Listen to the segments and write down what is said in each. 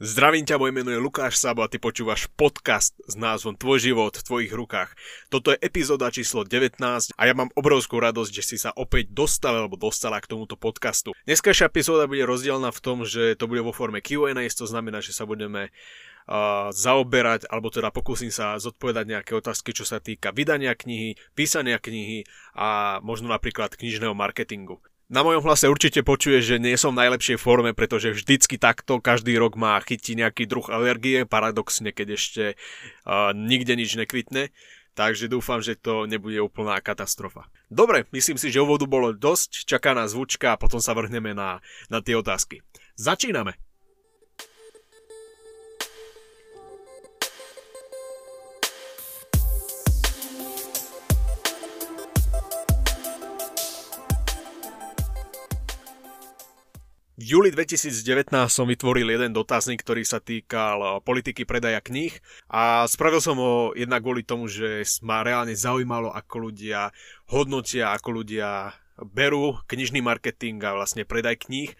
Zdravím ťa, moje meno je Lukáš Sabo a ty počúvaš podcast s názvom Tvoj život v tvojich rukách. Toto je epizóda číslo 19 a ja mám obrovskú radosť, že si sa opäť dostal alebo dostala k tomuto podcastu. Dneskajšia epizóda bude rozdielna v tom, že to bude vo forme Q&A, to znamená, že sa budeme zaoberať, alebo teda pokúsim sa zodpovedať nejaké otázky, čo sa týka vydania knihy, písania knihy a možno napríklad knižného marketingu. Na mojom hlase určite počuje, že nie som v najlepšej forme, pretože vždycky takto každý rok má chytí nejaký druh alergie, paradoxne, keď ešte uh, nikde nič nekvitne. Takže dúfam, že to nebude úplná katastrofa. Dobre, myslím si, že úvodu bolo dosť, čaká nás zvučka a potom sa vrhneme na, na tie otázky. Začíname! Júli 2019 som vytvoril jeden dotazník, ktorý sa týkal eh, politiky predaja kníh a spravil som ho jednak kvôli tomu, že ma reálne zaujímalo, ako ľudia hodnotia, ako ľudia berú knižný marketing a vlastne predaj kníh.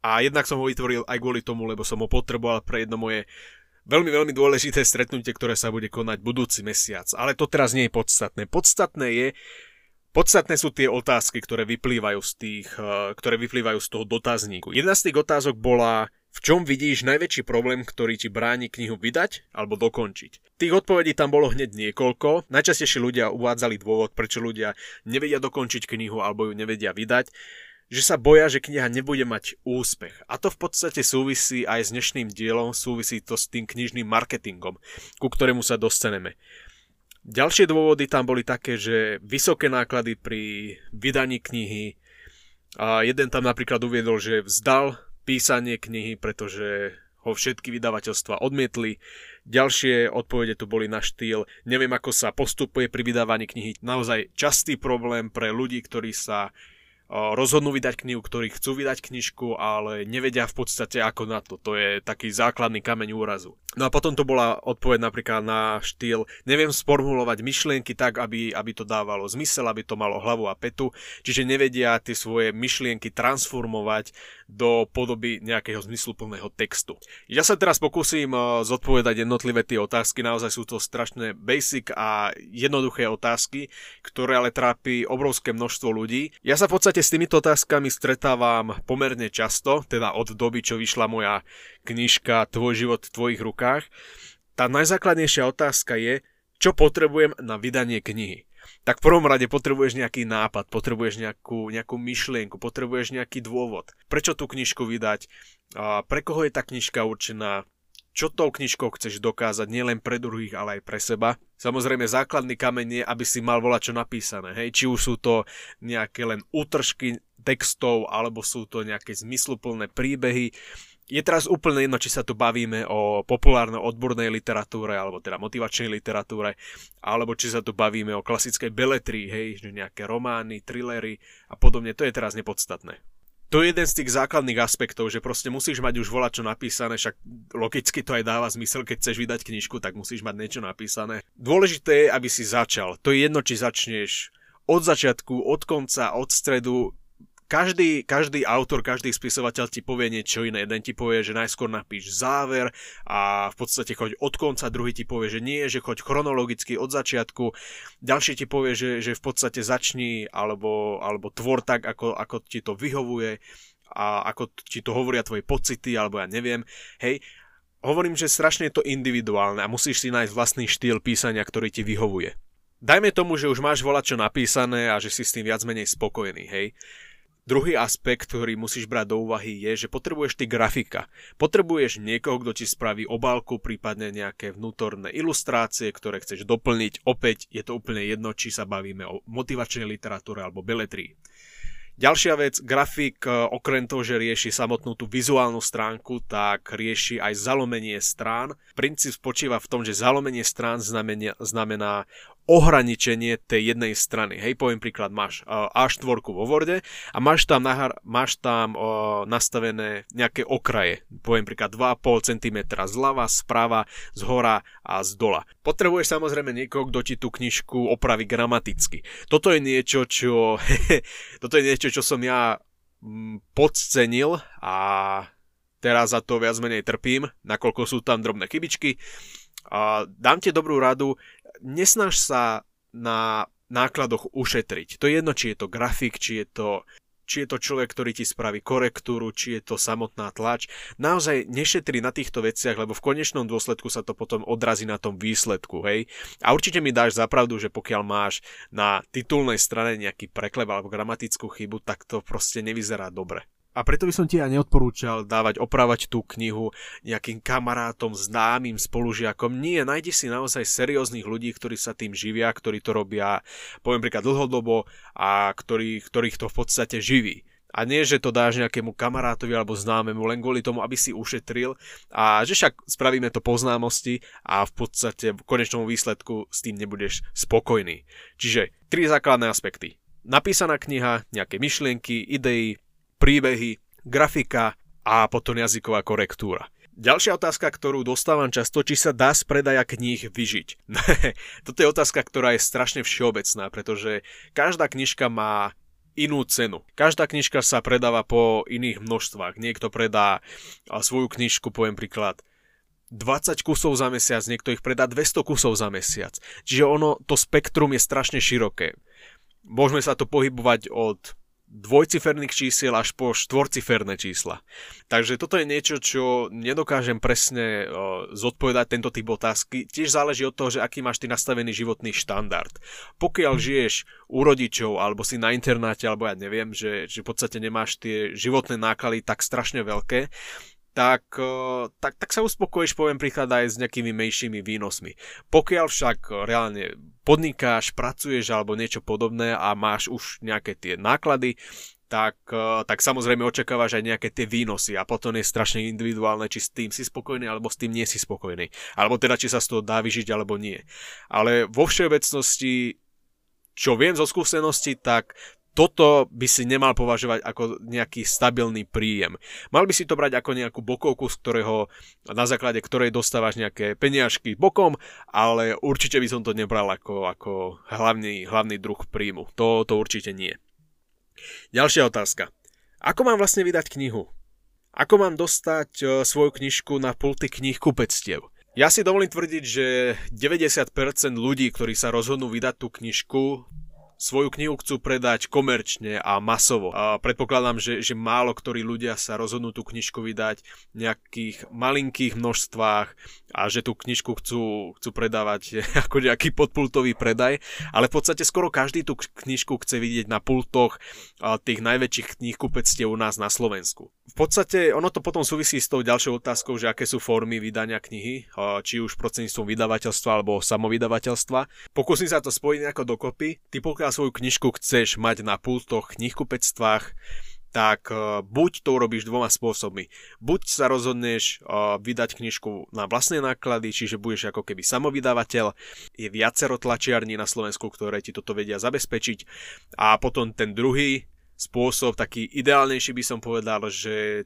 A jednak som ho vytvoril aj kvôli tomu, lebo som ho potreboval pre jedno moje veľmi, veľmi dôležité stretnutie, ktoré sa bude konať budúci mesiac. Ale to teraz nie je podstatné. Podstatné je, Podstatné sú tie otázky, ktoré vyplývajú z, tých, eh, ktoré vyplývajú z toho dotazníku. Jedna z tých otázok bola, v čom vidíš najväčší problém, ktorý ti bráni knihu vydať alebo dokončiť? Tých odpovedí tam bolo hneď niekoľko. Najčastejšie ľudia uvádzali dôvod, prečo ľudia nevedia dokončiť knihu alebo ju nevedia vydať že sa boja, že kniha nebude mať úspech. A to v podstate súvisí aj s dnešným dielom, súvisí to s tým knižným marketingom, ku ktorému sa dostaneme. Ďalšie dôvody tam boli také, že vysoké náklady pri vydaní knihy. A jeden tam napríklad uviedol, že vzdal písanie knihy, pretože ho všetky vydavateľstva odmietli. Ďalšie odpovede tu boli na štýl, neviem ako sa postupuje pri vydávaní knihy. Naozaj častý problém pre ľudí, ktorí sa rozhodnú vydať knihu, ktorí chcú vydať knižku, ale nevedia v podstate ako na to. To je taký základný kameň úrazu. No a potom to bola odpoveď napríklad na štýl, neviem sformulovať myšlienky tak, aby, aby to dávalo zmysel, aby to malo hlavu a petu, čiže nevedia tie svoje myšlienky transformovať do podoby nejakého zmysluplného textu. Ja sa teraz pokúsim zodpovedať jednotlivé tie otázky, naozaj sú to strašné basic a jednoduché otázky, ktoré ale trápi obrovské množstvo ľudí. Ja sa v podstate s týmito otázkami stretávam pomerne často, teda od doby, čo vyšla moja knižka Tvoj život v tvojich rukách. Tá najzákladnejšia otázka je, čo potrebujem na vydanie knihy. Tak v prvom rade potrebuješ nejaký nápad, potrebuješ nejakú, nejakú myšlienku, potrebuješ nejaký dôvod. Prečo tú knižku vydať, a pre koho je tá knižka určená, čo tou knižkou chceš dokázať nielen pre druhých, ale aj pre seba. Samozrejme základný kameň je, aby si mal volať čo napísané. Hej? Či už sú to nejaké len útržky textov, alebo sú to nejaké zmysluplné príbehy. Je teraz úplne jedno, či sa tu bavíme o populárnej odbornej literatúre, alebo teda motivačnej literatúre, alebo či sa tu bavíme o klasickej beletrii, hej, nejaké romány, trillery a podobne, to je teraz nepodstatné to je jeden z tých základných aspektov, že proste musíš mať už volať čo napísané, však logicky to aj dáva zmysel, keď chceš vydať knižku, tak musíš mať niečo napísané. Dôležité je, aby si začal. To je jedno, či začneš od začiatku, od konca, od stredu, každý, každý autor, každý spisovateľ ti povie niečo iné. Jeden ti povie, že najskôr napíš záver a v podstate choď od konca, druhý ti povie, že nie, že choď chronologicky od začiatku. Ďalší ti povie, že, že v podstate začni alebo, alebo tvor tak, ako, ako ti to vyhovuje a ako ti to hovoria tvoje pocity, alebo ja neviem. Hej, hovorím, že strašne je to individuálne a musíš si nájsť vlastný štýl písania, ktorý ti vyhovuje. Dajme tomu, že už máš volať čo napísané a že si s tým viac menej spokojný, hej. Druhý aspekt, ktorý musíš brať do úvahy je, že potrebuješ ty grafika. Potrebuješ niekoho, kto ti spraví obálku, prípadne nejaké vnútorné ilustrácie, ktoré chceš doplniť. Opäť je to úplne jedno, či sa bavíme o motivačnej literatúre alebo beletrii. Ďalšia vec, grafik e, okrem toho, že rieši samotnú tú vizuálnu stránku, tak rieši aj zalomenie strán. Princíp spočíva v tom, že zalomenie strán znamená, znamená ohraničenie tej jednej strany. Hej, poviem príklad, máš uh, A4 vo Worde a máš tam, nahar, máš tam uh, nastavené nejaké okraje. Poviem príklad 2,5 cm zľava, sprava, z hora a z dola. Potrebuješ samozrejme niekoho, kto ti tú knižku opraví gramaticky. Toto je niečo, čo, toto je niečo, čo som ja mm, podcenil a teraz za to viac menej trpím, nakoľko sú tam drobné chybičky. A dám ti dobrú radu, nesnaž sa na nákladoch ušetriť. To je jedno, či je to grafik, či je to či je to človek, ktorý ti spraví korektúru, či je to samotná tlač. Naozaj nešetri na týchto veciach, lebo v konečnom dôsledku sa to potom odrazí na tom výsledku, hej. A určite mi dáš zapravdu, že pokiaľ máš na titulnej strane nejaký preklep alebo gramatickú chybu, tak to proste nevyzerá dobre. A preto by som ti ja neodporúčal dávať opravať tú knihu nejakým kamarátom, známym spolužiakom. Nie, nájdi si naozaj serióznych ľudí, ktorí sa tým živia, ktorí to robia, poviem príklad dlhodobo a ktorý, ktorých to v podstate živí. A nie, že to dáš nejakému kamarátovi alebo známemu len kvôli tomu, aby si ušetril a že však spravíme to poznámosti a v podstate v konečnom výsledku s tým nebudeš spokojný. Čiže tri základné aspekty. Napísaná kniha, nejaké myšlienky, idei, príbehy, grafika a potom jazyková korektúra. Ďalšia otázka, ktorú dostávam často, či sa dá z predaja kníh vyžiť. Toto je otázka, ktorá je strašne všeobecná, pretože každá knižka má inú cenu. Každá knižka sa predáva po iných množstvách. Niekto predá svoju knižku, poviem príklad, 20 kusov za mesiac, niekto ich predá 200 kusov za mesiac. Čiže ono, to spektrum je strašne široké. Môžeme sa to pohybovať od dvojciferných čísiel až po štvorciferné čísla. Takže toto je niečo, čo nedokážem presne zodpovedať tento typ otázky. Tiež záleží od toho, že aký máš ty nastavený životný štandard. Pokiaľ žiješ u rodičov, alebo si na internáte, alebo ja neviem, že, že v podstate nemáš tie životné náklady tak strašne veľké, tak, tak, tak sa uspokojíš, poviem príklad, aj s nejakými menšími výnosmi. Pokiaľ však reálne podnikáš, pracuješ alebo niečo podobné a máš už nejaké tie náklady, tak, tak samozrejme očakávaš aj nejaké tie výnosy a potom je strašne individuálne, či s tým si spokojný alebo s tým nie si spokojný. Alebo teda, či sa z toho dá vyžiť alebo nie. Ale vo všeobecnosti čo viem zo skúsenosti, tak toto by si nemal považovať ako nejaký stabilný príjem. Mal by si to brať ako nejakú bokovku, z ktorého, na základe ktorej dostávaš nejaké peniažky bokom, ale určite by som to nebral ako, ako hlavný, hlavný druh príjmu. To, to určite nie. Ďalšia otázka. Ako mám vlastne vydať knihu? Ako mám dostať e, svoju knižku na pulty kníh kupectiev? Ja si dovolím tvrdiť, že 90% ľudí, ktorí sa rozhodnú vydať tú knižku, svoju knihu chcú predať komerčne a masovo. A predpokladám, že, že málo ktorí ľudia sa rozhodnú tú knižku vydať v nejakých malinkých množstvách a že tú knižku chcú, chcú predávať ako nejaký podpultový predaj, ale v podstate skoro každý tú knižku chce vidieť na pultoch tých najväčších kníh kupectiev u nás na Slovensku. V podstate ono to potom súvisí s tou ďalšou otázkou, že aké sú formy vydania knihy, či už prostredníctvom vydavateľstva alebo samovydavateľstva. Pokúsim sa to spojiť nejako dokopy. Ty pokiaľ svoju knižku chceš mať na pultoch, knihkupectvách, tak uh, buď to urobíš dvoma spôsobmi. Buď sa rozhodneš uh, vydať knižku na vlastné náklady, čiže budeš ako keby samovydavateľ. Je viacero tlačiarní na Slovensku, ktoré ti toto vedia zabezpečiť. A potom ten druhý spôsob, taký ideálnejší by som povedal, že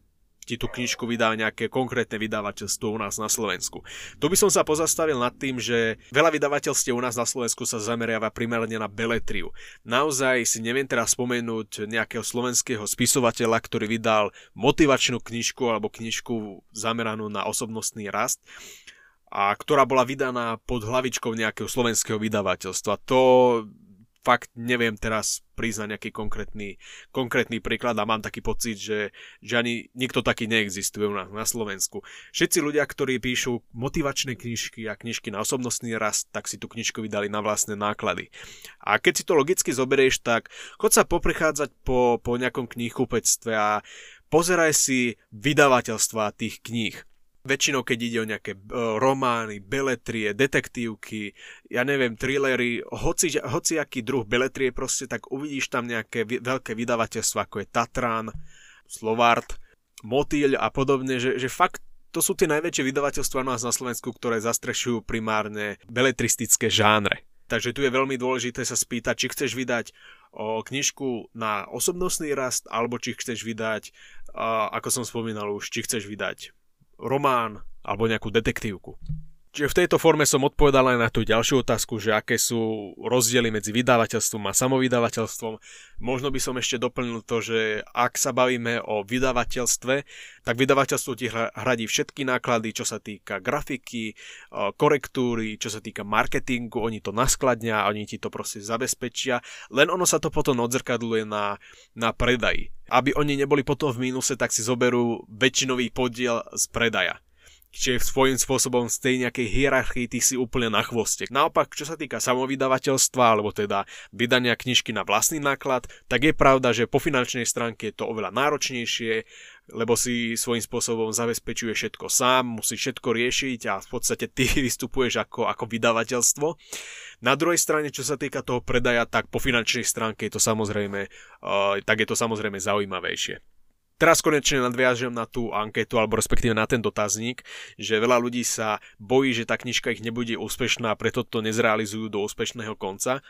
ti tú knižku vydá nejaké konkrétne vydavateľstvo u nás na Slovensku. Tu by som sa pozastavil nad tým, že veľa vydavateľstiev u nás na Slovensku sa zameriava primárne na beletriu. Naozaj si neviem teraz spomenúť nejakého slovenského spisovateľa, ktorý vydal motivačnú knižku alebo knižku zameranú na osobnostný rast a ktorá bola vydaná pod hlavičkou nejakého slovenského vydavateľstva. To fakt neviem teraz priznať nejaký konkrétny, konkrétny príklad a mám taký pocit, že, že ani nikto taký neexistuje u na Slovensku. Všetci ľudia, ktorí píšu motivačné knižky a knižky na osobnostný rast, tak si tú knižku vydali na vlastné náklady. A keď si to logicky zoberieš, tak chod sa poprechádzať po, po nejakom knihkupectve a pozeraj si vydavateľstva tých kníh. Väčšinou, keď ide o nejaké e, romány, beletrie, detektívky, ja neviem, thrillery, hoci, aký druh beletrie proste, tak uvidíš tam nejaké veľké vydavateľstvo, ako je Tatran, Slovart, Motýľ a podobne, že, že fakt to sú tie najväčšie vydavateľstva nás na Slovensku, ktoré zastrešujú primárne beletristické žánre. Takže tu je veľmi dôležité sa spýtať, či chceš vydať o knižku na osobnostný rast, alebo či chceš vydať, ako som spomínal už, či chceš vydať román alebo nejakú detektívku. Čiže v tejto forme som odpovedal aj na tú ďalšiu otázku, že aké sú rozdiely medzi vydavateľstvom a samovydavateľstvom. Možno by som ešte doplnil to, že ak sa bavíme o vydavateľstve, tak vydavateľstvo ti hradí všetky náklady, čo sa týka grafiky, korektúry, čo sa týka marketingu, oni to naskladnia, oni ti to proste zabezpečia, len ono sa to potom odzrkadluje na, na predaji. Aby oni neboli potom v mínuse, tak si zoberú väčšinový podiel z predaja čiže svojím spôsobom z tej nejakej hierarchii ty si úplne na chvoste. Naopak, čo sa týka samovydavateľstva, alebo teda vydania knižky na vlastný náklad, tak je pravda, že po finančnej stránke je to oveľa náročnejšie, lebo si svojím spôsobom zabezpečuje všetko sám, musí všetko riešiť a v podstate ty vystupuješ ako, ako vydavateľstvo. Na druhej strane, čo sa týka toho predaja, tak po finančnej stránke je to samozrejme, uh, tak je to samozrejme zaujímavejšie. Teraz konečne nadviažem na tú anketu, alebo respektíve na ten dotazník, že veľa ľudí sa bojí, že tá knižka ich nebude úspešná a preto to nezrealizujú do úspešného konca.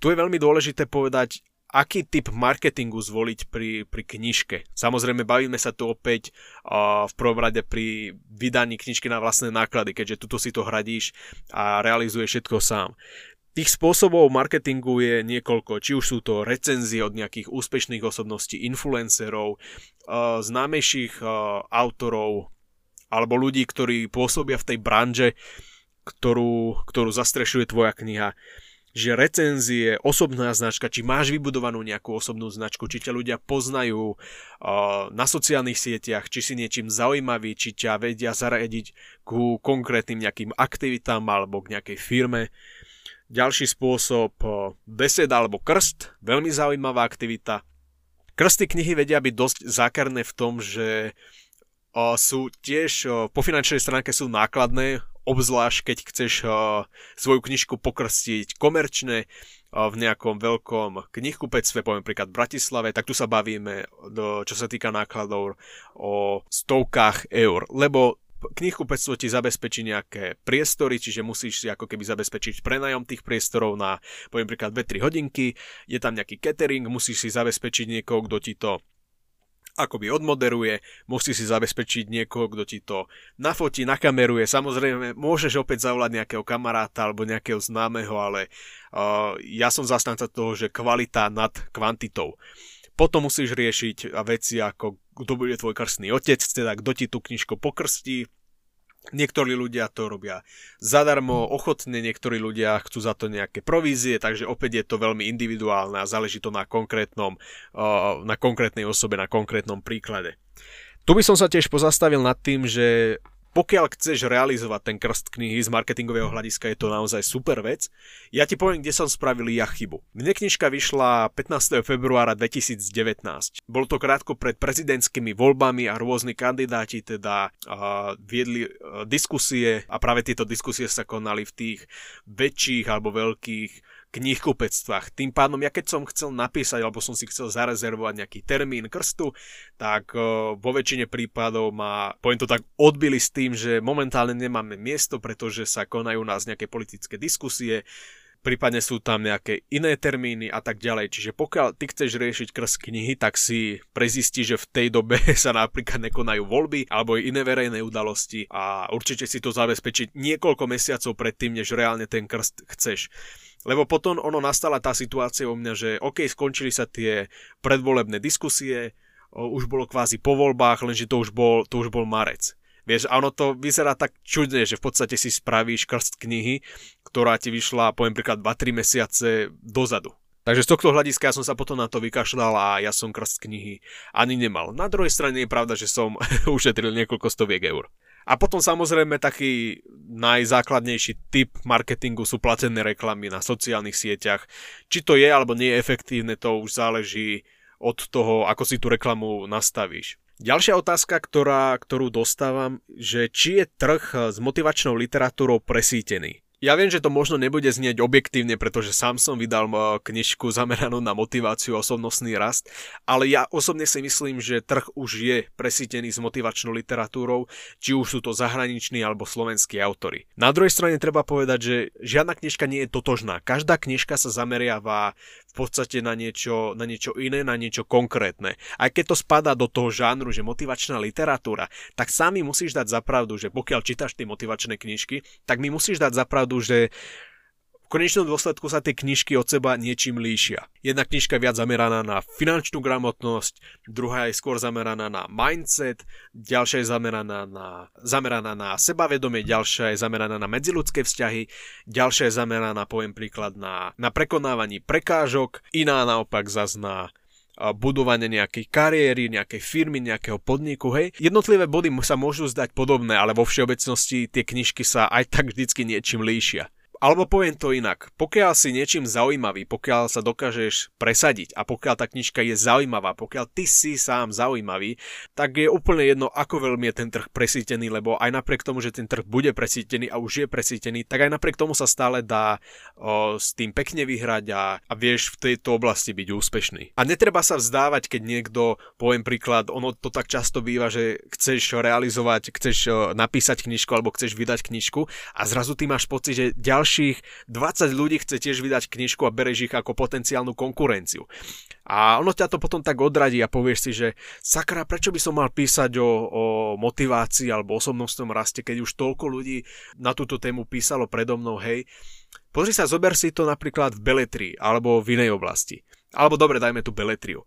Tu je veľmi dôležité povedať, aký typ marketingu zvoliť pri, pri knižke. Samozrejme, bavíme sa tu opäť uh, v prvom rade pri vydaní knižky na vlastné náklady, keďže tuto si to hradíš a realizuješ všetko sám. Tých spôsobov marketingu je niekoľko, či už sú to recenzie od nejakých úspešných osobností, influencerov, uh, známejších uh, autorov alebo ľudí, ktorí pôsobia v tej branže, ktorú, ktorú zastrešuje tvoja kniha že recenzie, osobná značka, či máš vybudovanú nejakú osobnú značku, či ťa ľudia poznajú uh, na sociálnych sieťach, či si niečím zaujímavý, či ťa vedia zaradiť ku konkrétnym nejakým aktivitám alebo k nejakej firme. Ďalší spôsob, beseda alebo krst, veľmi zaujímavá aktivita. Krsty knihy vedia byť dosť zákerné v tom, že sú tiež po finančnej stránke sú nákladné, obzvlášť keď chceš svoju knižku pokrstiť komerčne v nejakom veľkom knihkupectve, poviem príklad v Bratislave, tak tu sa bavíme, čo sa týka nákladov, o stovkách eur, lebo knihkupectvo ti zabezpečí nejaké priestory, čiže musíš si ako keby zabezpečiť prenajom tých priestorov na, poviem príklad, 2-3 hodinky, je tam nejaký catering, musíš si zabezpečiť niekoho, kto ti to akoby odmoderuje, musí si zabezpečiť niekoho, kto ti to nafotí, nakameruje. Samozrejme, môžeš opäť zavolať nejakého kamaráta alebo nejakého známeho, ale uh, ja som zastanca toho, že kvalita nad kvantitou. Potom musíš riešiť veci ako kto bude tvoj krstný otec, teda kto ti tú knižku pokrstí, Niektorí ľudia to robia zadarmo, ochotne, niektorí ľudia chcú za to nejaké provízie, takže opäť je to veľmi individuálne a záleží to na konkrétnom, na konkrétnej osobe, na konkrétnom príklade. Tu by som sa tiež pozastavil nad tým, že pokiaľ chceš realizovať ten krst knihy z marketingového hľadiska, je to naozaj super vec. Ja ti poviem, kde som spravil ja chybu. Mne knižka vyšla 15. februára 2019. Bolo to krátko pred prezidentskými voľbami a rôzni kandidáti teda uh, viedli uh, diskusie a práve tieto diskusie sa konali v tých väčších alebo veľkých knihkupectvách. Tým pádom, ja keď som chcel napísať, alebo som si chcel zarezervovať nejaký termín krstu, tak vo väčšine prípadov ma, poviem to tak, odbili s tým, že momentálne nemáme miesto, pretože sa konajú nás nejaké politické diskusie, prípadne sú tam nejaké iné termíny a tak ďalej. Čiže pokiaľ ty chceš riešiť krst knihy, tak si prezistí, že v tej dobe sa napríklad nekonajú voľby alebo iné verejné udalosti a určite si to zabezpečiť niekoľko mesiacov predtým, než reálne ten krst chceš. Lebo potom ono nastala tá situácia u mňa, že OK, skončili sa tie predvolebné diskusie, už bolo kvázi po voľbách, lenže to už bol, to už bol marec. Vieš, a ono to vyzerá tak čudne, že v podstate si spravíš krst knihy, ktorá ti vyšla, poviem príklad, 2-3 mesiace dozadu. Takže z tohto hľadiska ja som sa potom na to vykašľal a ja som krst knihy ani nemal. Na druhej strane je pravda, že som ušetril niekoľko stoviek eur. A potom samozrejme taký najzákladnejší typ marketingu sú platené reklamy na sociálnych sieťach. Či to je alebo nie je efektívne, to už záleží od toho, ako si tú reklamu nastavíš. Ďalšia otázka, ktorá, ktorú dostávam, že či je trh s motivačnou literatúrou presítený. Ja viem, že to možno nebude znieť objektívne, pretože sám som vydal eh, knižku zameranú na motiváciu a osobnostný rast, ale ja osobne si myslím, že trh už je presítený s motivačnou literatúrou, či už sú to zahraniční alebo slovenskí autory. Na druhej strane treba povedať, že žiadna knižka nie je totožná. Každá knižka sa zameriava podstate na niečo, na niečo iné, na niečo konkrétne. Aj keď to spadá do toho žánru, že motivačná literatúra, tak sami musíš dať zapravdu, že pokiaľ čítaš tie motivačné knižky, tak mi musíš dať zapravdu, že v konečnom dôsledku sa tie knižky od seba niečím líšia. Jedna knižka viac zameraná na finančnú gramotnosť, druhá je skôr zameraná na mindset, ďalšia je zameraná na, zameraná na sebavedomie, ďalšia je zameraná na medziludské vzťahy, ďalšia je zameraná, poviem príklad, na, na prekonávanie prekážok, iná naopak zas na budovanie nejakej kariéry, nejakej firmy, nejakého podniku, hej. Jednotlivé body sa môžu zdať podobné, ale vo všeobecnosti tie knižky sa aj tak vždycky niečím líšia. Alebo poviem to inak, pokiaľ si niečím zaujímavý, pokiaľ sa dokážeš presadiť a pokiaľ tá knižka je zaujímavá, pokiaľ ty si sám zaujímavý, tak je úplne jedno, ako veľmi je ten trh presítený, lebo aj napriek tomu, že ten trh bude presítený a už je presítený, tak aj napriek tomu sa stále dá o, s tým pekne vyhrať a, a vieš v tejto oblasti byť úspešný. A netreba sa vzdávať, keď niekto, poviem príklad, ono to tak často býva, že chceš realizovať, chceš napísať knižku alebo chceš vydať knižku a zrazu ty máš pocit, že ďalší ďalších 20 ľudí chce tiež vydať knižku a bereš ich ako potenciálnu konkurenciu. A ono ťa to potom tak odradí a povieš si, že sakra, prečo by som mal písať o, o motivácii alebo osobnostnom raste, keď už toľko ľudí na túto tému písalo predo mnou, hej. Pozri sa, zober si to napríklad v beletrii alebo v inej oblasti. Alebo dobre, dajme tu beletriu.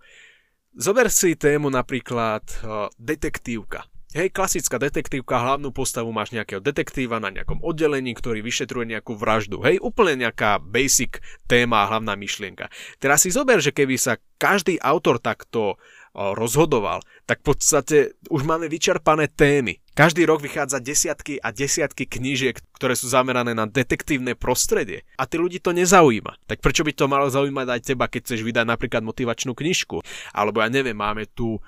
Zober si tému napríklad uh, detektívka. Hej, klasická detektívka, hlavnú postavu máš nejakého detektíva na nejakom oddelení, ktorý vyšetruje nejakú vraždu. Hej, úplne nejaká basic téma a hlavná myšlienka. Teraz si zober, že keby sa každý autor takto rozhodoval, tak v podstate už máme vyčerpané témy. Každý rok vychádza desiatky a desiatky knížiek, ktoré sú zamerané na detektívne prostredie. A tí ľudí to nezaujíma. Tak prečo by to malo zaujímať aj teba, keď chceš vydať napríklad motivačnú knižku? Alebo ja neviem, máme tu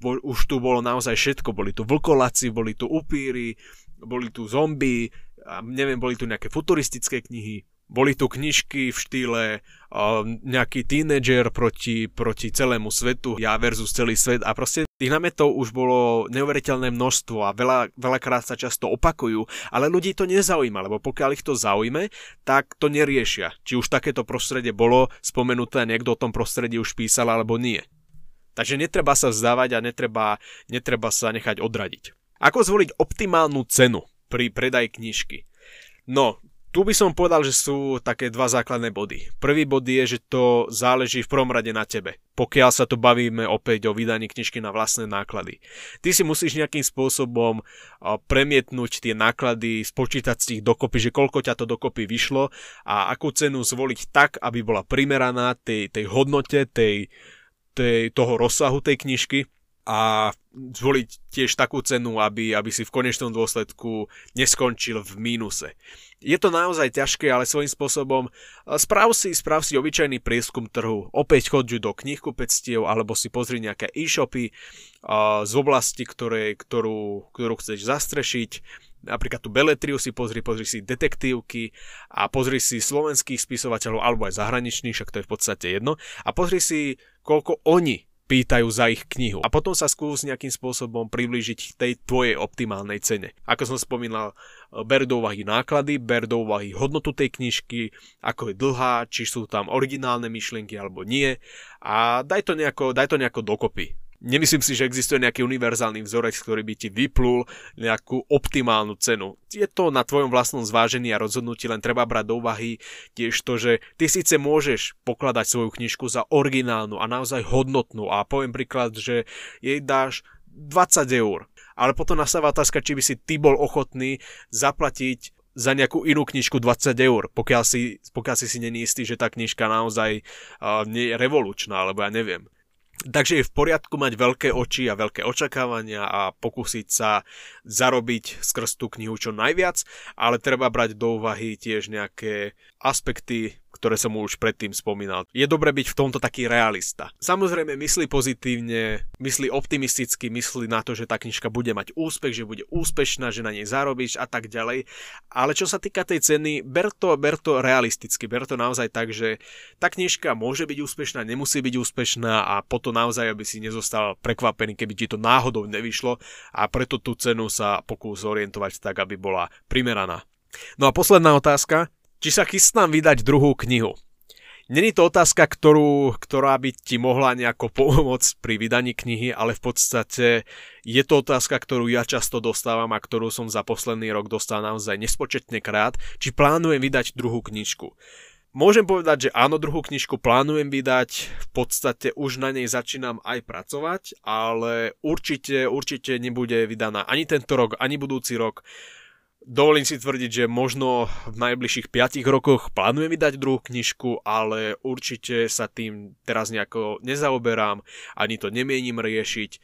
bo, už tu bolo naozaj všetko. Boli tu vlkolaci, boli tu upíry, boli tu zombie, a neviem, boli tu nejaké futuristické knihy, boli tu knižky v štýle uh, nejaký tínedžer proti, proti celému svetu, ja versus celý svet a proste tých námetov už bolo neuveriteľné množstvo a veľa, veľakrát sa často opakujú, ale ľudí to nezaujíma, lebo pokiaľ ich to zaujme, tak to neriešia. Či už takéto prostredie bolo spomenuté niekto o tom prostredí už písal alebo nie. Takže netreba sa vzdávať a netreba, netreba sa nechať odradiť. Ako zvoliť optimálnu cenu pri predaji knižky? No, tu by som povedal, že sú také dva základné body. Prvý bod je, že to záleží v prvom rade na tebe. Pokiaľ sa tu bavíme opäť o vydaní knižky na vlastné náklady. Ty si musíš nejakým spôsobom premietnúť tie náklady, spočítať z tých dokopy, že koľko ťa to dokopy vyšlo a akú cenu zvoliť tak, aby bola primeraná tej, tej hodnote, tej, tej, toho rozsahu tej knižky a zvoliť tiež takú cenu, aby, aby si v konečnom dôsledku neskončil v mínuse. Je to naozaj ťažké, ale svojím spôsobom sprav si, sprav si obyčajný prieskum trhu. Opäť chodžu do knihkupectiev alebo si pozri nejaké e-shopy z oblasti, ktoré, ktorú, ktorú chceš zastrešiť napríklad tú Beletriu si pozri, pozri si detektívky a pozri si slovenských spisovateľov alebo aj zahraničných, však to je v podstate jedno a pozri si, koľko oni pýtajú za ich knihu. A potom sa skús nejakým spôsobom priblížiť tej tvojej optimálnej cene. Ako som spomínal, ber do úvahy náklady, ber do úvahy hodnotu tej knižky, ako je dlhá, či sú tam originálne myšlienky alebo nie a daj to nejako, daj to nejako dokopy. Nemyslím si, že existuje nejaký univerzálny vzorec, ktorý by ti vyplul nejakú optimálnu cenu. Je to na tvojom vlastnom zvážení a rozhodnutí, len treba brať do úvahy tiež to, že ty síce môžeš pokladať svoju knižku za originálnu a naozaj hodnotnú a poviem príklad, že jej dáš 20 eur. Ale potom nastáva otázka, či by si ty bol ochotný zaplatiť za nejakú inú knižku 20 eur, pokiaľ si, pokiaľ si si není istý, že tá knižka naozaj uh, nie je revolučná, alebo ja neviem. Takže je v poriadku mať veľké oči a veľké očakávania a pokúsiť sa zarobiť skrz tú knihu čo najviac, ale treba brať do úvahy tiež nejaké aspekty ktoré som už predtým spomínal. Je dobre byť v tomto taký realista. Samozrejme myslí pozitívne, myslí optimisticky, myslí na to, že tá knižka bude mať úspech, že bude úspešná, že na nej zarobíš a tak ďalej. Ale čo sa týka tej ceny, ber to, ber to realisticky, ber to naozaj tak, že tá knižka môže byť úspešná, nemusí byť úspešná a potom naozaj, aby si nezostal prekvapený, keby ti to náhodou nevyšlo a preto tú cenu sa pokús orientovať tak, aby bola primeraná. No a posledná otázka, či sa chystám vydať druhú knihu. Není to otázka, ktorú, ktorá by ti mohla nejako pomôcť pri vydaní knihy, ale v podstate je to otázka, ktorú ja často dostávam a ktorú som za posledný rok dostal naozaj nespočetne krát, či plánujem vydať druhú knižku. Môžem povedať, že áno, druhú knižku plánujem vydať, v podstate už na nej začínam aj pracovať, ale určite, určite nebude vydaná ani tento rok, ani budúci rok. Dovolím si tvrdiť, že možno v najbližších 5 rokoch plánujem vydať druhú knižku, ale určite sa tým teraz nejako nezaoberám, ani to nemienim riešiť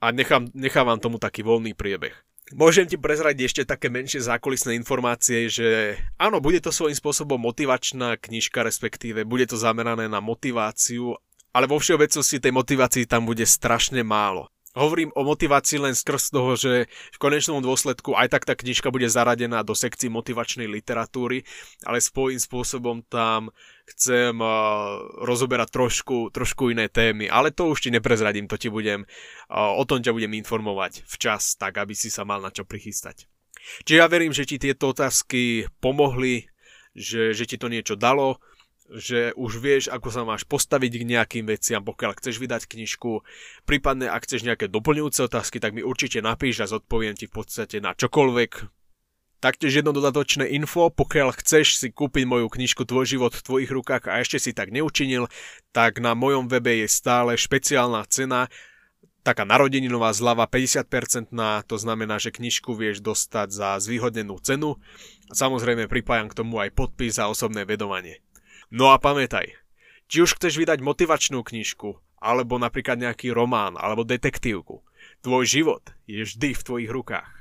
a nechám, nechávam tomu taký voľný priebeh. Môžem ti prezrať ešte také menšie zákulisné informácie, že áno, bude to svojím spôsobom motivačná knižka, respektíve bude to zamerané na motiváciu, ale vo všeobecnosti tej motivácii tam bude strašne málo. Hovorím o motivácii len skrz toho, že v konečnom dôsledku aj tak tá knižka bude zaradená do sekcií motivačnej literatúry, ale svojím spôsobom tam chcem uh, rozoberať trošku, trošku iné témy, ale to už ti neprezradím, to ti budem, uh, o tom ťa budem informovať včas, tak aby si sa mal na čo prichystať. Čiže ja verím, že ti tieto otázky pomohli, že, že ti to niečo dalo, že už vieš, ako sa máš postaviť k nejakým veciam, pokiaľ chceš vydať knižku. Prípadne, ak chceš nejaké doplňujúce otázky, tak mi určite napíš a zodpoviem ti v podstate na čokoľvek. Taktiež jedno dodatočné info, pokiaľ chceš si kúpiť moju knižku Tvoj život v tvojich rukách a ešte si tak neučinil, tak na mojom webe je stále špeciálna cena, taká narodeninová zľava 50% na, to znamená, že knižku vieš dostať za zvýhodnenú cenu. Samozrejme pripájam k tomu aj podpis a osobné vedovanie. No a pamätaj, či už chceš vydať motivačnú knižku, alebo napríklad nejaký román, alebo detektívku, tvoj život je vždy v tvojich rukách.